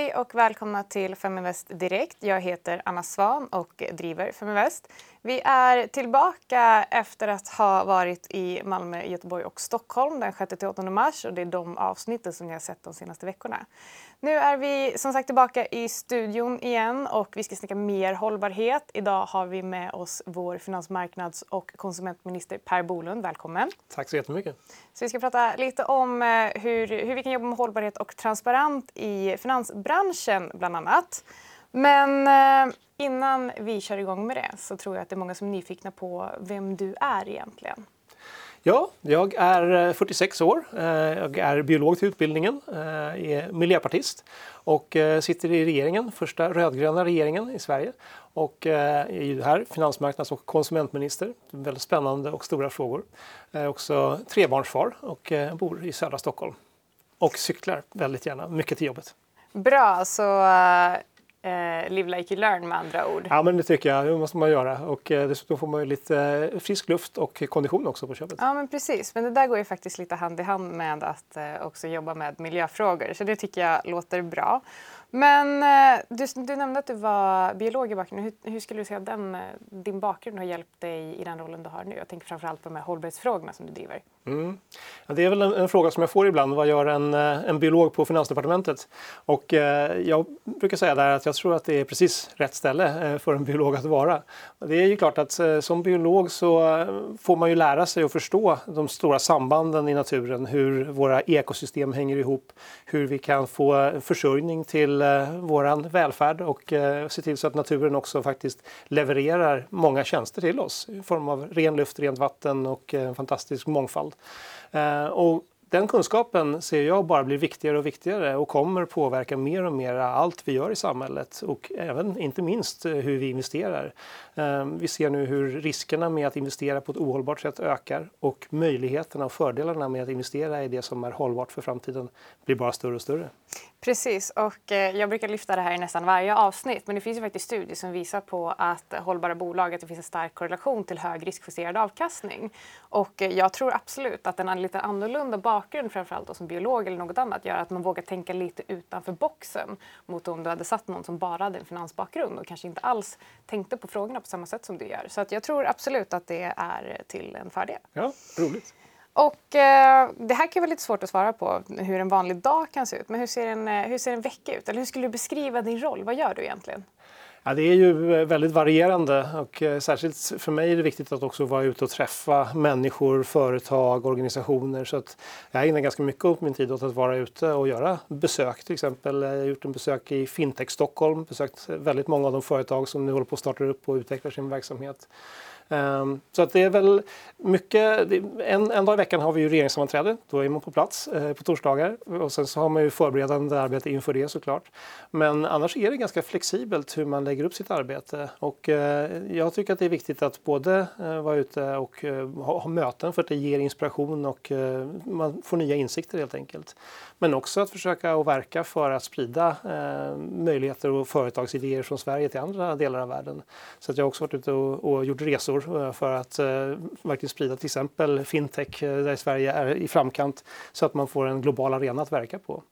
Hej och välkomna till Feminvest Direkt. Jag heter Anna Svan och driver Feminvest. Vi är tillbaka efter att ha varit i Malmö, Göteborg och Stockholm den 6-8 mars och det är de avsnitten som ni har sett de senaste veckorna. Nu är vi som sagt tillbaka i studion igen och vi ska snacka mer hållbarhet. Idag har vi med oss vår finansmarknads och konsumentminister Per Bolund. Välkommen. Tack så jättemycket. Så vi ska prata lite om eh, hur, hur vi kan jobba med hållbarhet och transparent i finansbranschen bland annat. Men eh, innan vi kör igång med det så tror jag att det är många som är nyfikna på vem du är egentligen. Ja, jag är 46 eh, år. Eh, jag är biolog till utbildningen, är miljöpartist och sitter i regeringen, första rödgröna regeringen i Sverige. Och är ju här finansmarknads och konsumentminister. Väldigt spännande och stora frågor. Jag är också trebarnsfar och bor i södra Stockholm. Och cyklar väldigt gärna, mycket till jobbet. Bra, så eh, live like you learn med andra ord. Ja, men det tycker jag. Det måste man göra. Och eh, dessutom får man ju lite eh, frisk luft och kondition också på köpet. Ja, men precis. Men det där går ju faktiskt lite hand i hand med att eh, också jobba med miljöfrågor. Så det tycker jag låter bra. Men eh, du, du, nämnde att du var biolog i bakgrunden. Hur, hur, skulle du säga att den, din bakgrund har hjälpt dig i den rollen du har nu? Jag tänker framförallt på de här hållbarhetsfrågorna som du driver. Mm. Ja, det är väl en, en, fråga som jag får ibland. Vad gör en, eh, en biolog på Finansdepartementet? Och, eh, jag brukar säga där att jag tror att det är precis rätt ställe eh, för en biolog att vara. Det är ju klart att eh, som biolog så eh, får man ju lära sig att förstå de stora sambanden i naturen. Hur våra ekosystem hänger ihop. Hur vi kan få försörjning till eh, våran välfärd och eh, se till så att naturen också faktiskt levererar många tjänster till oss i form av ren luft, rent vatten och eh, en fantastisk mångfald. Eh, och den kunskapen ser jag bara blir viktigare och viktigare och kommer påverka mer och mer allt vi gör i samhället och även inte minst eh, hur vi investerar. Eh, vi ser nu hur riskerna med att investera på ett ohållbart sätt ökar och möjligheterna och fördelarna med att investera i det som är hållbart för framtiden blir bara större och större. Precis, och eh, jag brukar lyfta det här i nästan varje avsnitt. Men det finns ju faktiskt studier som visar på att hållbara bolag, att det finns en stark korrelation till hög riskjusterad avkastning. Och eh, jag tror absolut att en lite annorlunda bakgrund, framförallt då som biolog eller något annat, gör att man vågar tänka lite utanför boxen mot om du hade satt någon som bara hade en finansbakgrund och kanske inte alls tänkte på frågorna på samma sätt som du gör. Så att jag tror absolut att det är till en fördel. Ja, roligt. Och eh, det här kan vara lite svårt att svara på, hur en vanlig dag kan se ut. Men hur ser en, eh, hur ser en vecka ut? Eller hur skulle du beskriva din roll? Vad gör du egentligen? Ja, det är ju eh, väldigt varierande och eh, särskilt för mig är det viktigt att också vara ute och träffa människor, företag, organisationer. Så att jag ägnar ganska mycket av min tid åt att vara ute och göra besök. Till exempel eh, jag har gjort en besök i Fintech Stockholm, besökt väldigt många av de företag som nu håller på att starta upp och utvecklar sin verksamhet. Ehm, så att det är väl mycket, en, en dag i veckan har vi ju regeringssammanträde, då är man på plats eh, på torsdagar och sen så har man ju förberedande arbete inför det såklart. Men annars är det ganska flexibelt hur man lägger upp sitt arbete och eh, jag tycker att det är viktigt att både eh, vara ute och eh, ha, ha, möten för att det ger inspiration och eh, man får nya insikter helt enkelt. Men också att försöka och verka för att sprida eh, möjligheter och företagsidéer från Sverige till andra delar av världen. Så att jag har också varit ute och, och gjort resor eh, för att eh, verkligen sprida till exempel fintech eh, där Sverige är i framkant så att man får en global arena att verka på.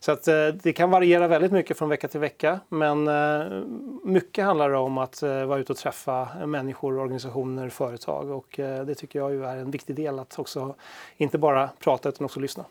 Så att eh, det kan variera väldigt mycket från vecka till vecka men eh, mycket handlar om att eh, vara ute och träffa människor, organisationer, företag och det tycker jag ju är en viktig del att också inte bara prata utan också lyssna.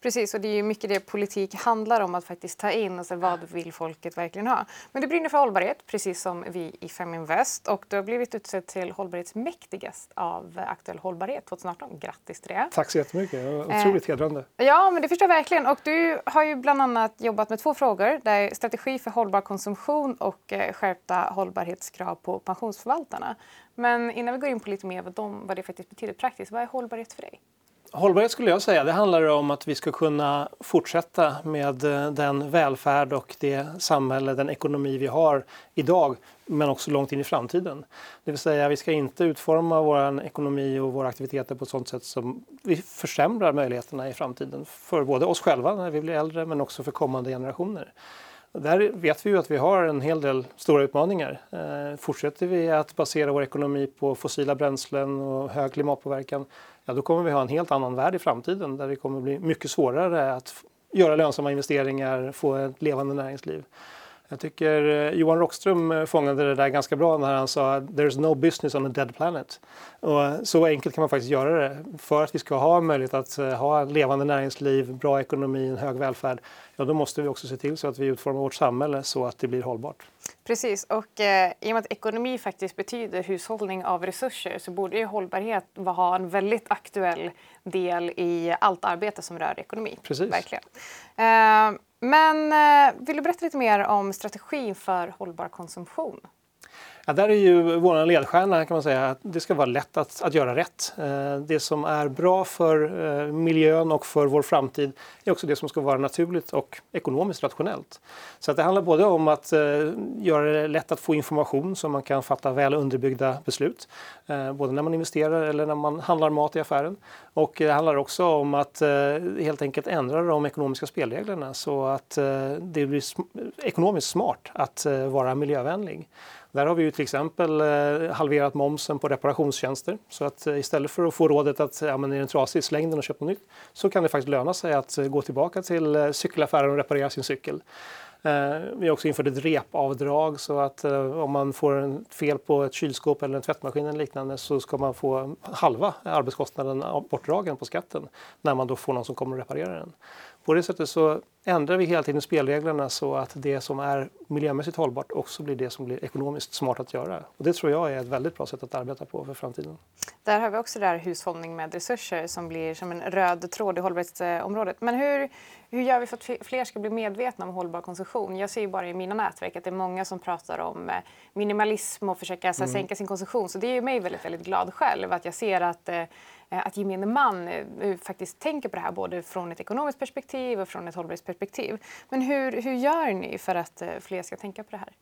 Precis, och det är ju mycket det politik handlar om, att faktiskt ta in se vad vill folket verkligen ha. Men du brinner för hållbarhet, precis som vi i Feminvest. Och du har blivit utsedd till hållbarhetsmäktigast av Aktuell Hållbarhet 2018. Grattis till det! Tack så jättemycket, otroligt eh, hedrande. Ja, men det förstår jag verkligen. Och du har ju bland annat jobbat med två frågor. Det är strategi för hållbar konsumtion och eh, skärpta hållbarhetskrav på pensionsförvaltarna. Men innan vi går in på lite mer vad, de, vad det faktiskt betyder praktiskt, vad är hållbarhet för dig? Hållbarhet skulle jag säga, det handlar om att vi ska kunna fortsätta med eh, den välfärd och det samhälle, den ekonomi vi har idag men också långt in i framtiden. Det vill säga vi ska inte utforma vår ekonomi och våra aktiviteter på ett sådant sätt som vi försämrar möjligheterna i framtiden för både oss själva när vi blir äldre men också för kommande generationer. Där vet vi ju att vi har en hel del stora utmaningar. Eh, fortsätter vi att basera vår ekonomi på fossila bränslen och hög klimatpåverkan ja, då kommer vi ha en helt annan värld i framtiden där det kommer bli mycket svårare att göra lönsamma investeringar, få ett levande näringsliv. Jag tycker eh, Johan Rockström eh, fångade det där ganska bra när han sa “There's no business on a dead planet”. Och så enkelt kan man faktiskt göra det. För att vi ska ha möjlighet att eh, ha ett levande näringsliv, bra ekonomi, en hög välfärd, ja då måste vi också se till så att vi utformar vårt samhälle så att det blir hållbart. Precis, och eh, i och med att ekonomi faktiskt betyder hushållning av resurser så borde ju hållbarhet ha en väldigt aktuell del i allt arbete som rör ekonomi. Precis. Verkligen. Eh, men eh, vill du berätta lite mer om strategin för hållbar konsumtion? Ja, där är ju vår ledstjärna kan man säga att det ska vara lätt att, att göra rätt. Eh, det som är bra för eh, miljön och för vår framtid är också det som ska vara naturligt och ekonomiskt rationellt. Så att det handlar både om att eh, göra det lätt att få information så man kan fatta väl underbyggda beslut. Eh, både när man investerar eller när man handlar mat i affären. Och det handlar också om att eh, helt enkelt ändra de ekonomiska spelreglerna så att eh, det blir ekonomiskt smart att vara miljövänlig. Där har vi ju till exempel eh, halverat momsen på reparationstjänster. Så att eh, istället för att få rådet att ja, men är den trasig, släng den och köp något nytt. Så kan det faktiskt löna sig att eh, gå tillbaka till cykelaffären och reparera sin cykel. Vi har också infört ett repavdrag så att om man får fel på ett kylskåp eller en tvättmaskin eller liknande så ska man få halva arbetskostnaden bortdragen på skatten när man då får någon som kommer och reparerar den. På det sättet så ändrar vi hela tiden spelreglerna så att det som är miljömässigt hållbart också blir det som blir ekonomiskt smart att göra. Och det tror jag är ett väldigt bra sätt att arbeta på för framtiden. Där har vi också det här hushållning med resurser som blir som en röd tråd i hållbarhetsområdet. Men hur, hur gör vi för att fler ska bli medvetna om hållbar konsumtion? Jag ser ju bara i mina nätverk att det är många som pratar om eh, minimalism och försöka mm. sänka sin konsumtion. Så det gör mig väldigt, väldigt glad själv att jag ser att Eh, Eh, att gemene man eh, eh, faktiskt tänker på det här både från ett ekonomiskt perspektiv och från ett hållbarhetsperspektiv. Men hur, hur gör ni för att fler ska tänka på det här?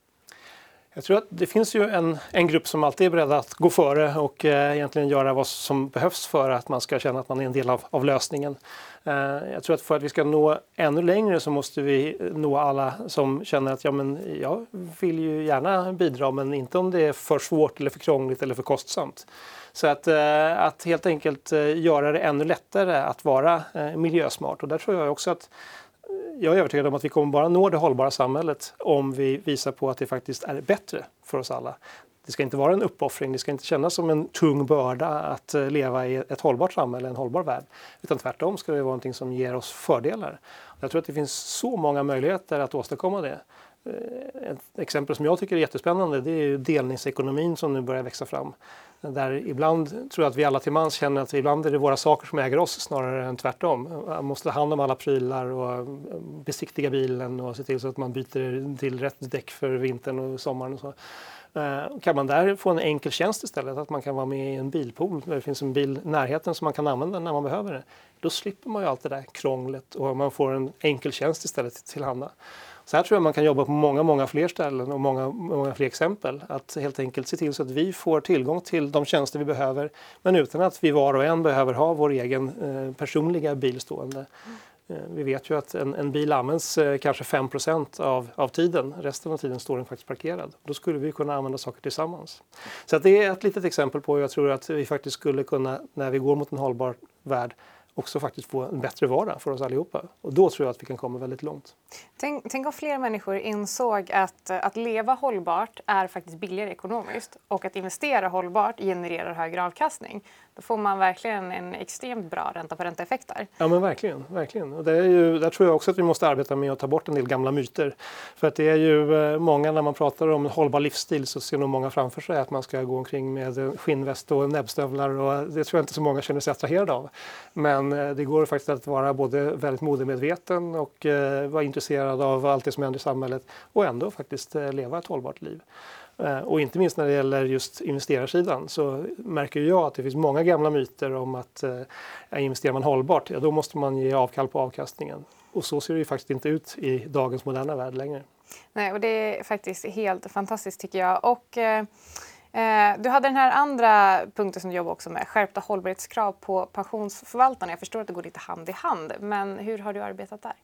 Jag tror att det finns ju en, en grupp som alltid är beredd att gå före och eh, egentligen göra vad som behövs för att man ska känna att man är en del av, av lösningen. Eh, jag tror att för att vi ska nå ännu längre så måste vi nå alla som känner att ja, men jag vill ju gärna bidra men inte om det är för svårt eller för krångligt eller för kostsamt. Så att, eh, att helt enkelt eh, göra det ännu lättare att vara eh, miljösmart. Och där tror jag också att jag är övertygad om att vi kommer bara nå det hållbara samhället om vi visar på att det faktiskt är bättre för oss alla. Det ska inte vara en uppoffring, det ska inte kännas som en tung börda att leva i ett hållbart samhälle, en hållbar värld. Utan tvärtom ska det vara någonting som ger oss fördelar. Jag tror att det finns så många möjligheter att åstadkomma det. Ett exempel som jag tycker är jättespännande det är delningsekonomin som nu börjar växa fram. Där ibland tror jag att vi alla till mans känner att ibland är det våra saker som äger oss snarare än tvärtom. Man måste ta hand om alla prylar och eh, besiktiga bilen och se till så att man byter till rätt däck för vintern och sommaren. Och så. Eh, kan man där få en enkel tjänst istället, att man kan vara med i en bilpool där det finns en bil i närheten som man kan använda när man behöver det. Då slipper man ju allt det där krånglet och man får en enkel tjänst istället tillhanda. Så här tror jag man kan jobba på många, många fler ställen och många, många fler exempel. Att helt enkelt se till så att vi får tillgång till de tjänster vi behöver men utan att vi var och en behöver ha vår egen eh, personliga bil stående. Eh, vi vet ju att en, en bil används eh, kanske 5 av, av tiden. Resten av tiden står den faktiskt parkerad. Då skulle vi kunna använda saker tillsammans. Så det är ett litet exempel på hur jag tror att vi faktiskt skulle kunna, när vi går mot en hållbar värld, också faktiskt få en bättre vardag för oss allihopa. Och då tror jag att vi kan komma väldigt långt. Tänk, tänk om fler människor insåg att att leva hållbart är faktiskt billigare ekonomiskt och att investera hållbart genererar högre avkastning. Då får man verkligen en extremt bra ränta på ränta-effekt där. Ja men verkligen, verkligen. Och det är ju, där tror jag också att vi måste arbeta med att ta bort en del gamla myter. För att det är ju eh, många, när man pratar om hållbar livsstil så ser nog många framför sig att man ska gå omkring med eh, skinnväst och näbbstövlar och eh, det tror jag inte så många känner sig attraherade av. Men det går faktiskt att vara både väldigt modemedveten och vara intresserad av allt det som händer i samhället och ändå faktiskt leva ett hållbart liv. Eh, och inte minst när det gäller just investerarsidan så märker jag att det finns många gamla myter om att eh, investerar man hållbart, ja, då måste man ge avkall på avkastningen. Och så ser det ju faktiskt inte ut i dagens moderna värld längre. Nej, och det är faktiskt helt fantastiskt tycker jag. Och, eh, eh du hade den här andra punkten som du jobbar också med, skärpta hållbarhetskrav på pensionsförvaltarna. Jag förstår att det går lite hand i hand, men hur har du arbetat där?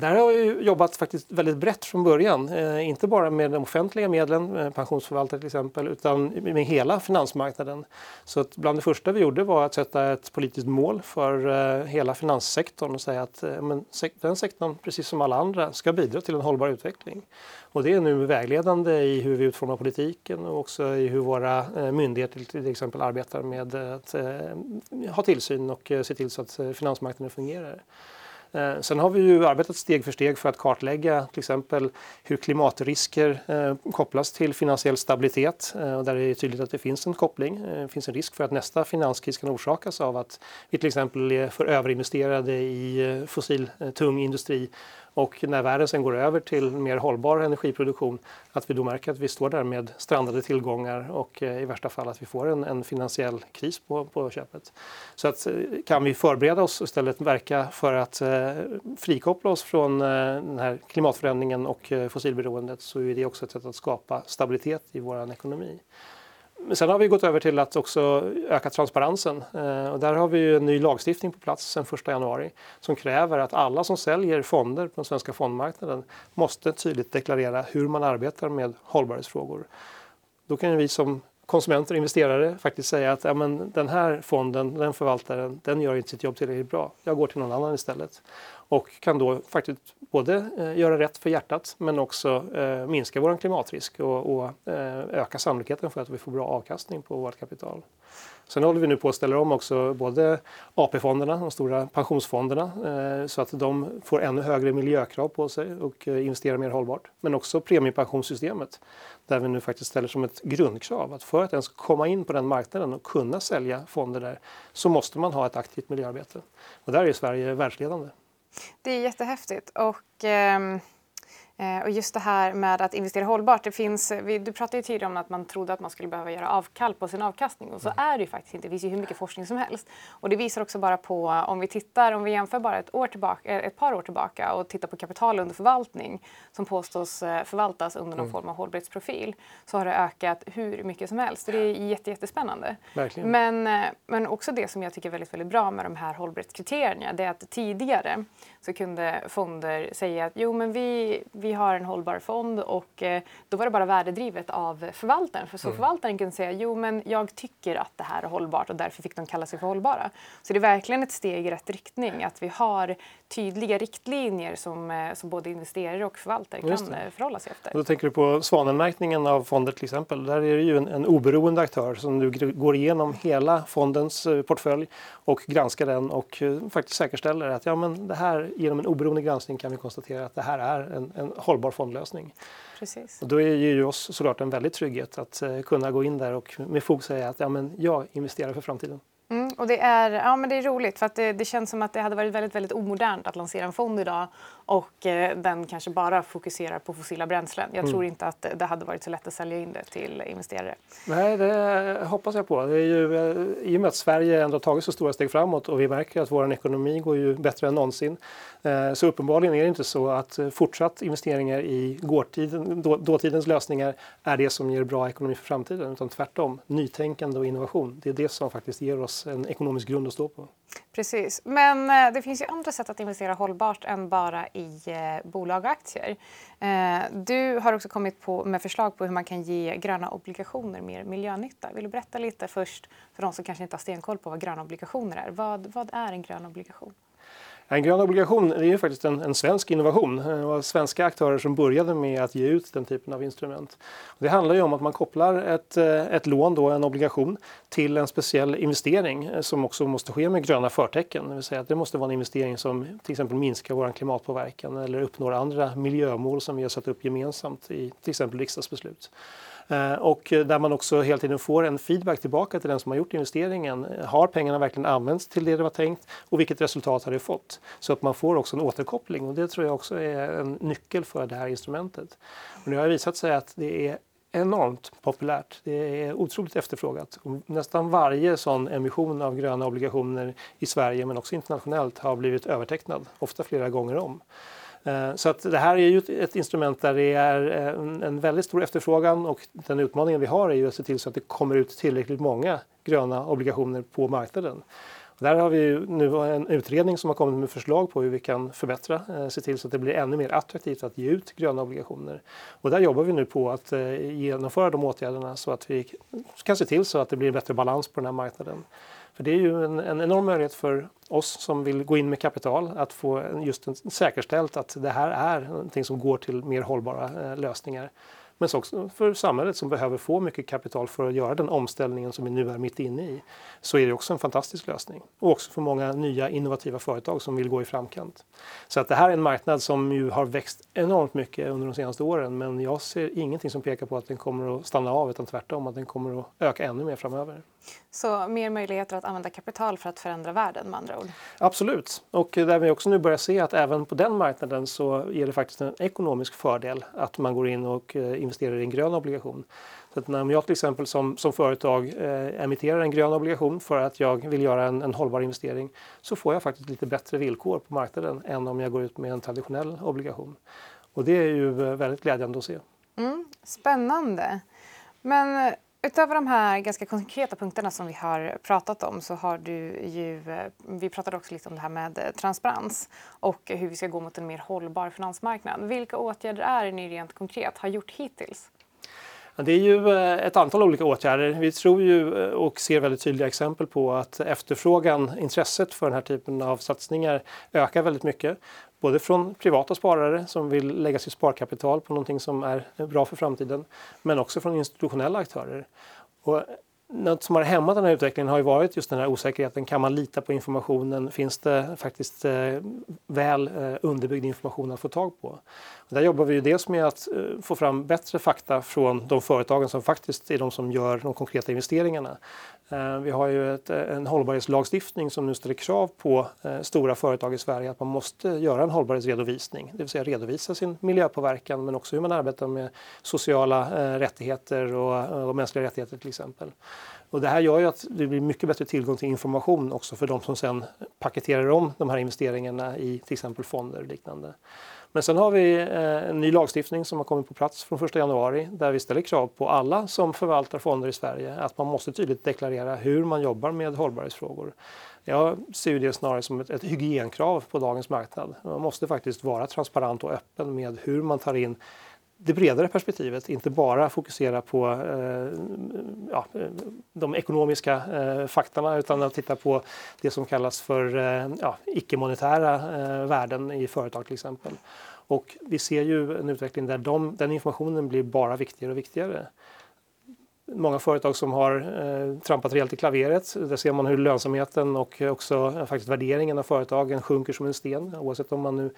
Där har vi jobbat faktiskt väldigt brett från början. Eh, inte bara med de offentliga medlen, eh, pensionsförvaltare till exempel, utan med hela finansmarknaden. Så att bland det första vi gjorde var att sätta ett politiskt mål för eh, hela finanssektorn och säga att eh, men, den sektorn, precis som alla andra, ska bidra till en hållbar utveckling. Och det är nu vägledande i hur vi utformar politiken och också i hur våra eh, myndigheter till exempel arbetar med att eh, ha tillsyn och eh, se till så att eh, finansmarknaden fungerar. Eh, sen har vi ju arbetat steg för steg för att kartlägga till exempel hur klimatrisker eh, kopplas till finansiell stabilitet. Eh, och där är det tydligt att det finns en koppling. Det finns en risk för att nästa finanskris kan orsakas av att vi till exempel är för överinvesterade i fossiltung industri och när världen sen går över till mer hållbar energiproduktion att vi då märker att vi står där med strandade tillgångar och eh, i värsta fall att vi får en, en finansiell kris på, på köpet. Så att, eh, kan vi förbereda oss och istället verka för att eh, frikoppla oss från eh, den här klimatförändringen och eh, fossilberoendet så är det också ett sätt att skapa stabilitet i vår ekonomi. Sen har vi gått över till att också öka transparensen. Eh, och där har vi en ny lagstiftning på plats sedan 1 januari som kräver att alla som säljer fonder på den svenska fondmarknaden måste tydligt deklarera hur man arbetar med hållbarhetsfrågor. Då kan vi som konsumenter och investerare faktiskt säga att ja, men den här fonden, den förvaltaren, den gör inte sitt jobb tillräckligt bra. Jag går till någon annan istället och kan då faktiskt både eh, göra rätt för hjärtat men också eh, minska vår klimatrisk och, och eh, öka sannolikheten för att vi får bra avkastning på vårt kapital. Sen håller vi nu på att ställa om också både AP-fonderna, de stora pensionsfonderna, så att de får ännu högre miljökrav på sig och investerar mer hållbart. Men också premiepensionssystemet där vi nu faktiskt ställer som ett grundkrav att för att ens komma in på den marknaden och kunna sälja fonder där så måste man ha ett aktivt miljöarbete. Och där är Sverige världsledande. Det är jättehäftigt. Och, eh, och just det här med att investera hållbart. Det finns, du pratade tidigare om att man trodde att man skulle behöva göra avkall på sin avkastning och så mm. är det ju faktiskt inte. Det finns ju hur mycket forskning som helst. Och det visar också bara på, om vi tittar, om vi jämför bara ett, år tillbaka, ett par år tillbaka och tittar på kapital under förvaltning som påstås eh, förvaltas under någon mm. form av hållbarhetsprofil så har det ökat hur mycket som helst. Det är jättespännande. Verkligen. Men, eh, men också det som jag tycker är väldigt, väldigt bra med de här hållbarhetskriterierna det är att tidigare så kunde fonder säga att jo men vi, vi har en hållbar fond och eh, då var det bara värdedrivet av förvaltaren. För så mm. förvaltaren kunde säga jo men jag tycker att det här är hållbart och därför fick de kalla sig för hållbara. Så det är verkligen ett steg i rätt riktning att vi har tydliga riktlinjer som, eh, som både investerare och förvaltare kan eh, förhålla sig efter. då tänker du på svanenmärkningen av fonder till exempel. Där är det ju en, en oberoende aktör som nu går igenom hela fondens portfölj och granskar den och faktiskt säkerställer att ja, men det här genom en oberoende granskning kan vi konstatera att det här är en, en hållbar fondlösning. Precis. Och då ger ju oss såklart en väldig trygghet att kunna gå in där och med fog säga att ja, men jag investerar för framtiden. Och det är, ja, men det är roligt för att det, det, känns som att det hade varit väldigt, väldigt omodernt att lansera en fond idag och eh, den kanske bara fokuserar på fossila bränslen. Jag mm. tror inte att det hade varit så lätt att sälja in det till investerare. Nej, det hoppas jag på. Det är ju, eh, I och med att Sverige ändå har tagit så stora steg framåt och vi märker att vår ekonomi går ju bättre än någonsin. Eh, så uppenbarligen är det inte så att eh, fortsatt investeringar i gårtiden, då, dåtidens lösningar är det som ger bra ekonomi för framtiden. Utan tvärtom, nytänkande och innovation. Det är det som faktiskt ger oss en en ekonomisk grund att stå på. Precis, men eh, det finns ju andra sätt att investera hållbart än bara i eh, bolag och aktier. Eh, du har också kommit på, med förslag på hur man kan ge gröna obligationer mer miljönytta. Vill du berätta lite först för de som kanske inte har stenkoll på vad gröna obligationer är? Vad, vad är en grön obligation? En grön obligation är ju faktiskt en, en, svensk innovation. Eh, det var svenska aktörer som började med att ge ut den typen av instrument. Det handlar ju om att man kopplar ett, eh, ett lån, då, en obligation, till en speciell investering eh, som också måste ske med gröna förtecken. Det vill säga att det måste vara en investering som till exempel minskar vår klimatpåverkan eller uppnår andra miljömål som vi har satt upp gemensamt i till exempel riksdagsbeslut. Eh, och där man också hela tiden får en feedback tillbaka till den som har gjort investeringen. Har pengarna verkligen använts till det det var tänkt och vilket resultat har det fått? Så att man får också en återkoppling och det tror jag också är en nyckel för det här instrumentet. Och det har visat sig att det är enormt populärt. Det är otroligt efterfrågat. Nästan varje sån emission av gröna obligationer i Sverige men också internationellt har blivit övertecknad, ofta flera gånger om. Eh, så att det här är ju ett instrument där det är eh, en väldigt stor efterfrågan och den utmaningen vi har är ju att se till så att det kommer ut tillräckligt många gröna obligationer på marknaden. Där har vi nu en utredning som har kommit med förslag på hur vi kan förbättra, eh, se till så att det blir ännu mer attraktivt att ge ut gröna obligationer. Och där jobbar vi nu på att genomföra de åtgärderna så att vi kan se till så att det blir en bättre balans på den här marknaden. För det är ju en, en enorm möjlighet för oss som vill gå in med kapital att få just en, säkerställt att det här är någonting som går till mer hållbara eh, lösningar. Men också för samhället som behöver få mycket kapital för att göra den omställningen som vi nu är mitt inne i. Så är det också en fantastisk lösning. Och också för många nya innovativa företag som vill gå i framkant. Så att det här är en marknad som ju har växt enormt mycket under de senaste åren. Men jag ser ingenting som pekar på att den kommer att stanna av utan tvärtom att den kommer att öka ännu mer framöver. Så mer möjligheter att använda kapital för att förändra världen med andra ord? Absolut. Och där vi också nu börjar se att även på den marknaden så ger det faktiskt en ekonomisk fördel att man går in och eh, investerar i en grön obligation. Så att när jag till exempel som, som företag eh, emitterar en grön obligation för att jag vill göra en, en, hållbar investering så får jag faktiskt lite bättre villkor på marknaden än om jag går ut med en traditionell obligation. Och det är ju eh, väldigt glädjande att se. Mm, spännande. Men Utöver de här ganska konkreta punkterna som vi har pratat om så har du ju, eh, vi pratade också lite om det här med eh, transparens och hur vi ska gå mot en mer hållbar finansmarknad. Vilka åtgärder är det ni rent konkret har gjort hittills? Det är ju eh, ett antal olika åtgärder. Vi tror ju och ser väldigt tydliga exempel på att efterfrågan, intresset för den här typen av satsningar ökar väldigt mycket. Både från privata sparare som vill lägga sitt sparkapital på någonting som är bra för framtiden, men också från institutionella aktörer. Och något som har hämmat den här utvecklingen har ju varit just den här osäkerheten. Kan man lita på informationen? Finns det faktiskt eh, väl eh, underbyggd information att få tag på? Och där jobbar vi ju dels med att eh, få fram bättre fakta från de företagen som faktiskt är de som gör de konkreta investeringarna. Eh, vi har ju ett, eh, en hållbarhetslagstiftning som nu ställer krav på eh, stora företag i Sverige att man måste göra en hållbarhetsredovisning, det vill säga redovisa sin miljöpåverkan men också hur man arbetar med sociala eh, rättigheter och, och mänskliga rättigheter till exempel. Och det här gör ju att det blir mycket bättre tillgång till information också för de som sen paketerar om de här investeringarna i till exempel fonder och liknande. Men sen har vi eh, en ny lagstiftning som har kommit på plats från 1 januari där vi ställer krav på alla som förvaltar fonder i Sverige att man måste tydligt deklarera hur man jobbar med hållbarhetsfrågor. Jag ser det snarare som ett, ett hygienkrav på dagens marknad. Man måste faktiskt vara transparent och öppen med hur man tar in det bredare perspektivet, inte bara fokusera på eh, ja, de ekonomiska eh, faktorna utan att titta på det som kallas för eh, ja, icke-monetära eh, värden i företag till exempel. Och vi ser ju en utveckling där de, den informationen blir bara viktigare och viktigare. Många företag som har eh, trampat rejält i klaveret. Där ser man hur lönsamheten och också eh, faktiskt värderingen av företagen sjunker som en sten oavsett om man nu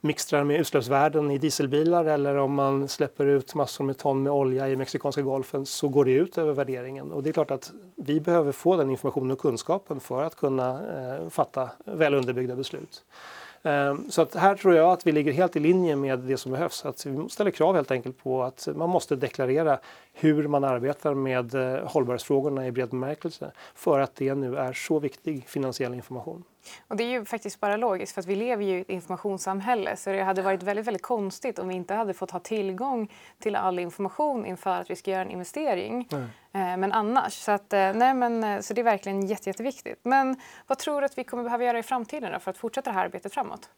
mixtrar med utsläppsvärden i dieselbilar eller om man släpper ut massor med ton med olja i Mexikanska golfen så går det ut över värderingen. Och det är klart att vi behöver få den informationen och kunskapen för att kunna eh, fatta väl underbyggda beslut. Ehm, så att här tror jag att vi ligger helt i linje med det som behövs. Att vi ställer krav helt enkelt på att man måste deklarera hur man arbetar med eh, hållbarhetsfrågorna i bred bemärkelse för att det nu är så viktig finansiell information. Och det är ju faktiskt bara logiskt för att vi lever ju i ett informationssamhälle så det hade varit väldigt, väldigt konstigt om vi inte hade fått ha tillgång till all information inför att vi ska göra en investering. Mm. Men annars, så, att, eh, nej men, eh, så det är verkligen jätte, jätteviktigt. Men vad tror du att vi kommer behöva göra i framtiden för att fortsätta det här arbetet framåt?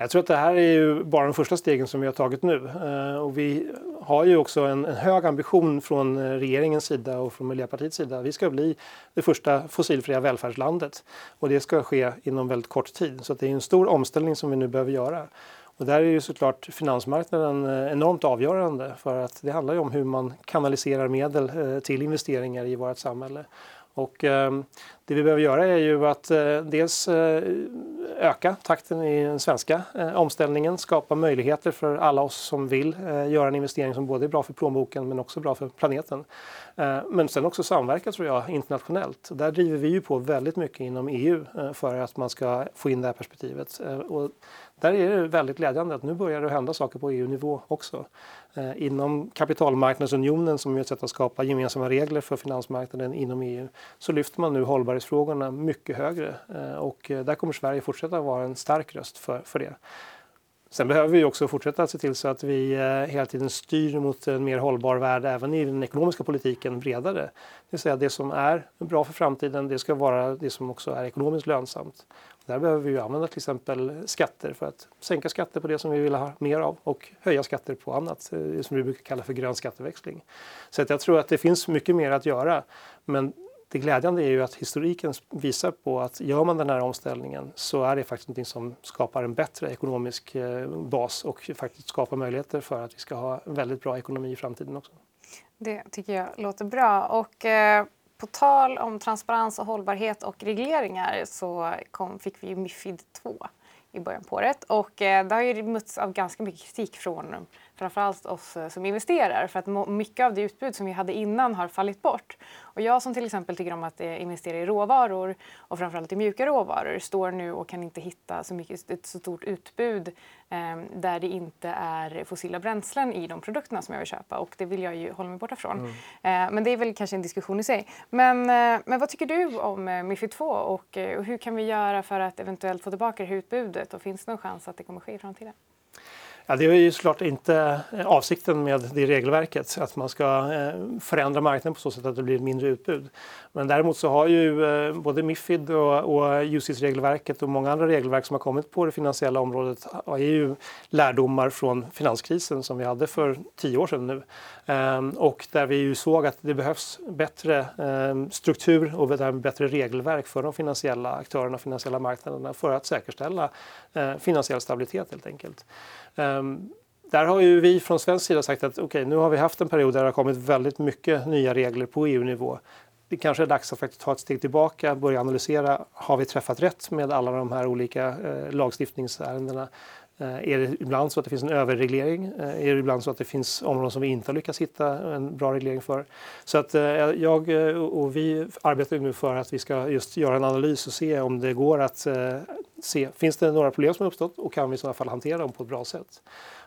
Jag tror att det här är ju bara de första stegen som vi har tagit nu. Eh, och vi har ju också en, en hög ambition från eh, regeringens sida och från Miljöpartiets sida. Vi ska bli det första fossilfria välfärdslandet och det ska ske inom väldigt kort tid. Så det är en stor omställning som vi nu behöver göra. Och där är ju såklart finansmarknaden eh, enormt avgörande för att det handlar ju om hur man kanaliserar medel till investeringar i vårt samhälle. Och eh, det vi behöver göra är ju att eh, dels eh, öka takten i den svenska eh, omställningen, skapa möjligheter för alla oss som vill eh, göra en investering som både är bra för plånboken men också bra för planeten. Men sen också samverka tror jag internationellt. Där driver vi ju på väldigt mycket inom EU för att man ska få in det här perspektivet. Och där är det väldigt glädjande att nu börjar det hända saker på EU-nivå också. Eh, inom kapitalmarknadsunionen som är ett sätt att skapa gemensamma regler för finansmarknaden inom EU så lyfter man nu hållbarhetsfrågorna mycket högre eh, och eh, där kommer Sverige fortsätta vara en stark röst för, för det. Sen behöver vi också fortsätta se till så att vi hela tiden styr mot en mer hållbar värld även i den ekonomiska politiken bredare. Det vill säga det som är bra för framtiden, det ska vara det som också är ekonomiskt lönsamt. Där behöver vi använda till exempel skatter för att sänka skatter på det som vi vill ha mer av och höja skatter på annat, det som vi brukar kalla för grön skatteväxling. Så att jag tror att det finns mycket mer att göra. Men det glädjande är ju att historiken visar på att gör man den här omställningen så är det faktiskt något som skapar en bättre ekonomisk eh, bas och faktiskt skapar möjligheter för att vi ska ha en väldigt bra ekonomi i framtiden också. Det tycker jag låter bra. Och, eh, på tal om transparens och hållbarhet och regleringar så kom, fick vi ju Mifid 2 i början på året. Och eh, det har ju mötts av ganska mycket kritik från framförallt oss eh, som investerar för att mycket av det utbud som vi hade innan har fallit bort. Och jag som till exempel tycker om att eh, investera i råvaror och framförallt i mjuka råvaror står nu och kan inte hitta så mycket, ett så stort utbud eh, där det inte är fossila bränslen i de produkterna som jag vill köpa och det vill jag ju hålla mig borta från. Mm. Eh, men det är väl kanske en diskussion i sig. Men, eh, men vad tycker du om eh, Mifid 2 och, och hur kan vi göra för att eventuellt få tillbaka det här utbudet och finns det någon chans att det kommer ske i framtiden? Ja, det är ju såklart inte eh, avsikten med det regelverket, att man ska eh, förändra marknaden på så sätt att det blir mindre utbud. Men däremot så har ju eh, både Mifid och, och UCITS-regelverket och många andra regelverk som har kommit på det finansiella området är ju lärdomar från finanskrisen som vi hade för tio år sedan nu. Ehm, och där vi ju såg att det behövs bättre ehm, struktur och bättre regelverk för de finansiella aktörerna och finansiella marknaderna för att säkerställa finansiell stabilitet helt enkelt. Ehm, Ehm, där har ju vi från svensk sida sagt att okay, nu har vi haft en period där det har kommit väldigt mycket nya regler på EU-nivå. Det kanske är dags att faktiskt ta ett steg tillbaka, börja analysera. Har vi träffat rätt med alla de här olika eh, lagstiftningsärendena? Eh, är det ibland så att det finns en överreglering? Eh, är det ibland så att det finns områden som vi inte har lyckats hitta en bra reglering för? Så att eh, jag och vi arbetar nu för att vi ska just göra en analys och se om det går att se, finns det några problem som har uppstått och kan vi i sådana fall hantera dem på ett bra sätt?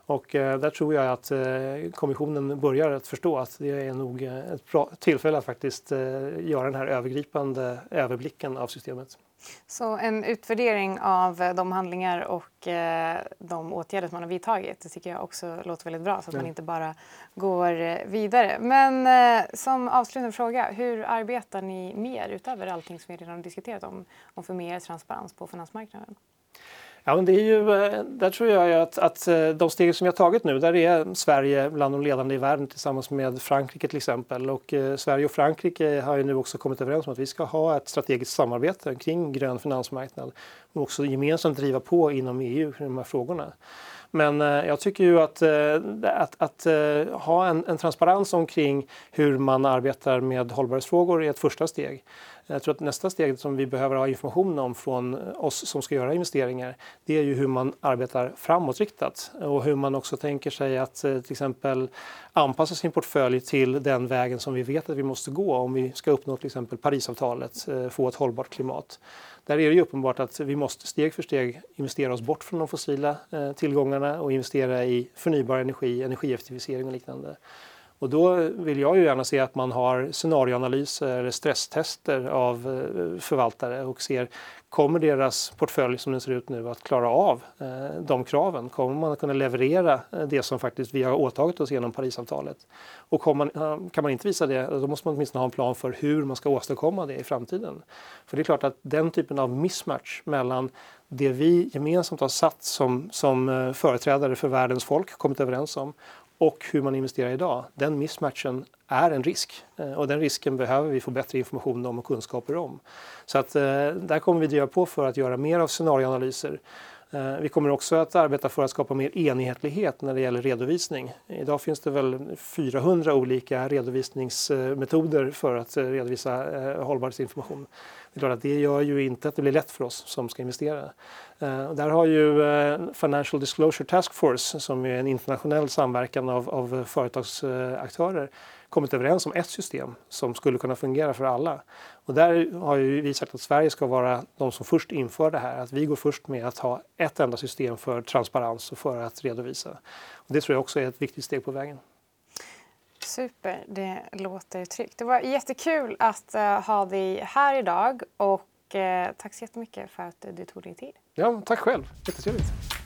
Och där tror jag att kommissionen börjar att förstå att det är nog ett bra tillfälle att faktiskt göra den här övergripande överblicken av systemet. Så en utvärdering av de handlingar och de åtgärder man har vidtagit det tycker jag också låter väldigt bra så att man inte bara går vidare. Men som avslutande fråga, hur arbetar ni mer utöver allting som vi redan har diskuterat om, om för mer transparens på finansmarknaden? Ja, men det är ju, eh, där tror jag att, att eh, de steg som vi har tagit nu, där är Sverige bland de ledande i världen tillsammans med Frankrike till exempel. Och eh, Sverige och Frankrike har ju nu också kommit överens om att vi ska ha ett strategiskt samarbete kring grön finansmarknad och också gemensamt driva på inom EU i de här frågorna. Men eh, jag tycker ju att, eh, att, att eh, ha en, en, transparens omkring hur man arbetar med hållbarhetsfrågor är ett första steg. Jag tror att nästa steg som vi behöver ha information om från oss som ska göra investeringar, det är ju hur man arbetar framåtriktat och hur man också tänker sig att eh, till exempel anpassa sin portfölj till den vägen som vi vet att vi måste gå om vi ska uppnå till exempel Parisavtalet, eh, få ett hållbart klimat. Där är det ju uppenbart att vi måste steg för steg investera oss bort från de fossila eh, tillgångarna och investera i förnybar energi, energieffektivisering och liknande. Och då vill jag ju gärna se att man har scenarioanalyser, eller stresstester av eh, förvaltare och ser kommer deras portfölj som den ser ut nu att klara av eh, de kraven? Kommer man att kunna leverera eh, det som faktiskt vi har åtagit oss genom Parisavtalet? Och man, kan man inte visa det, då måste man åtminstone ha en plan för hur man ska åstadkomma det i framtiden. För det är klart att den typen av mismatch mellan det vi gemensamt har satt som, som företrädare för världens folk kommit överens om och hur man investerar idag, den mismatchen är en risk eh, och den risken behöver vi få bättre information om och kunskaper om. Så att eh, där kommer vi driva på för att göra mer av scenarioanalyser. Eh, vi kommer också att arbeta för att skapa mer enhetlighet när det gäller redovisning. Idag finns det väl 400 olika redovisningsmetoder för att eh, redovisa eh, hållbarhetsinformation. Det är klart att det gör ju inte att det blir lätt för oss som ska investera. Där har ju Financial Disclosure Task Force, som är en internationell samverkan av, av företagsaktörer, kommit överens om ett system som skulle kunna fungera för alla. Och där har ju vi sagt att Sverige ska vara de som först inför det här. Att vi går först med att ha ett enda system för transparens och för att redovisa. Och det tror jag också är ett viktigt steg på vägen. Super, det låter tryggt. Det var jättekul att uh, ha dig här idag och uh, tack så jättemycket för att du tog dig tid. Ja, tack själv. Jättetrevligt.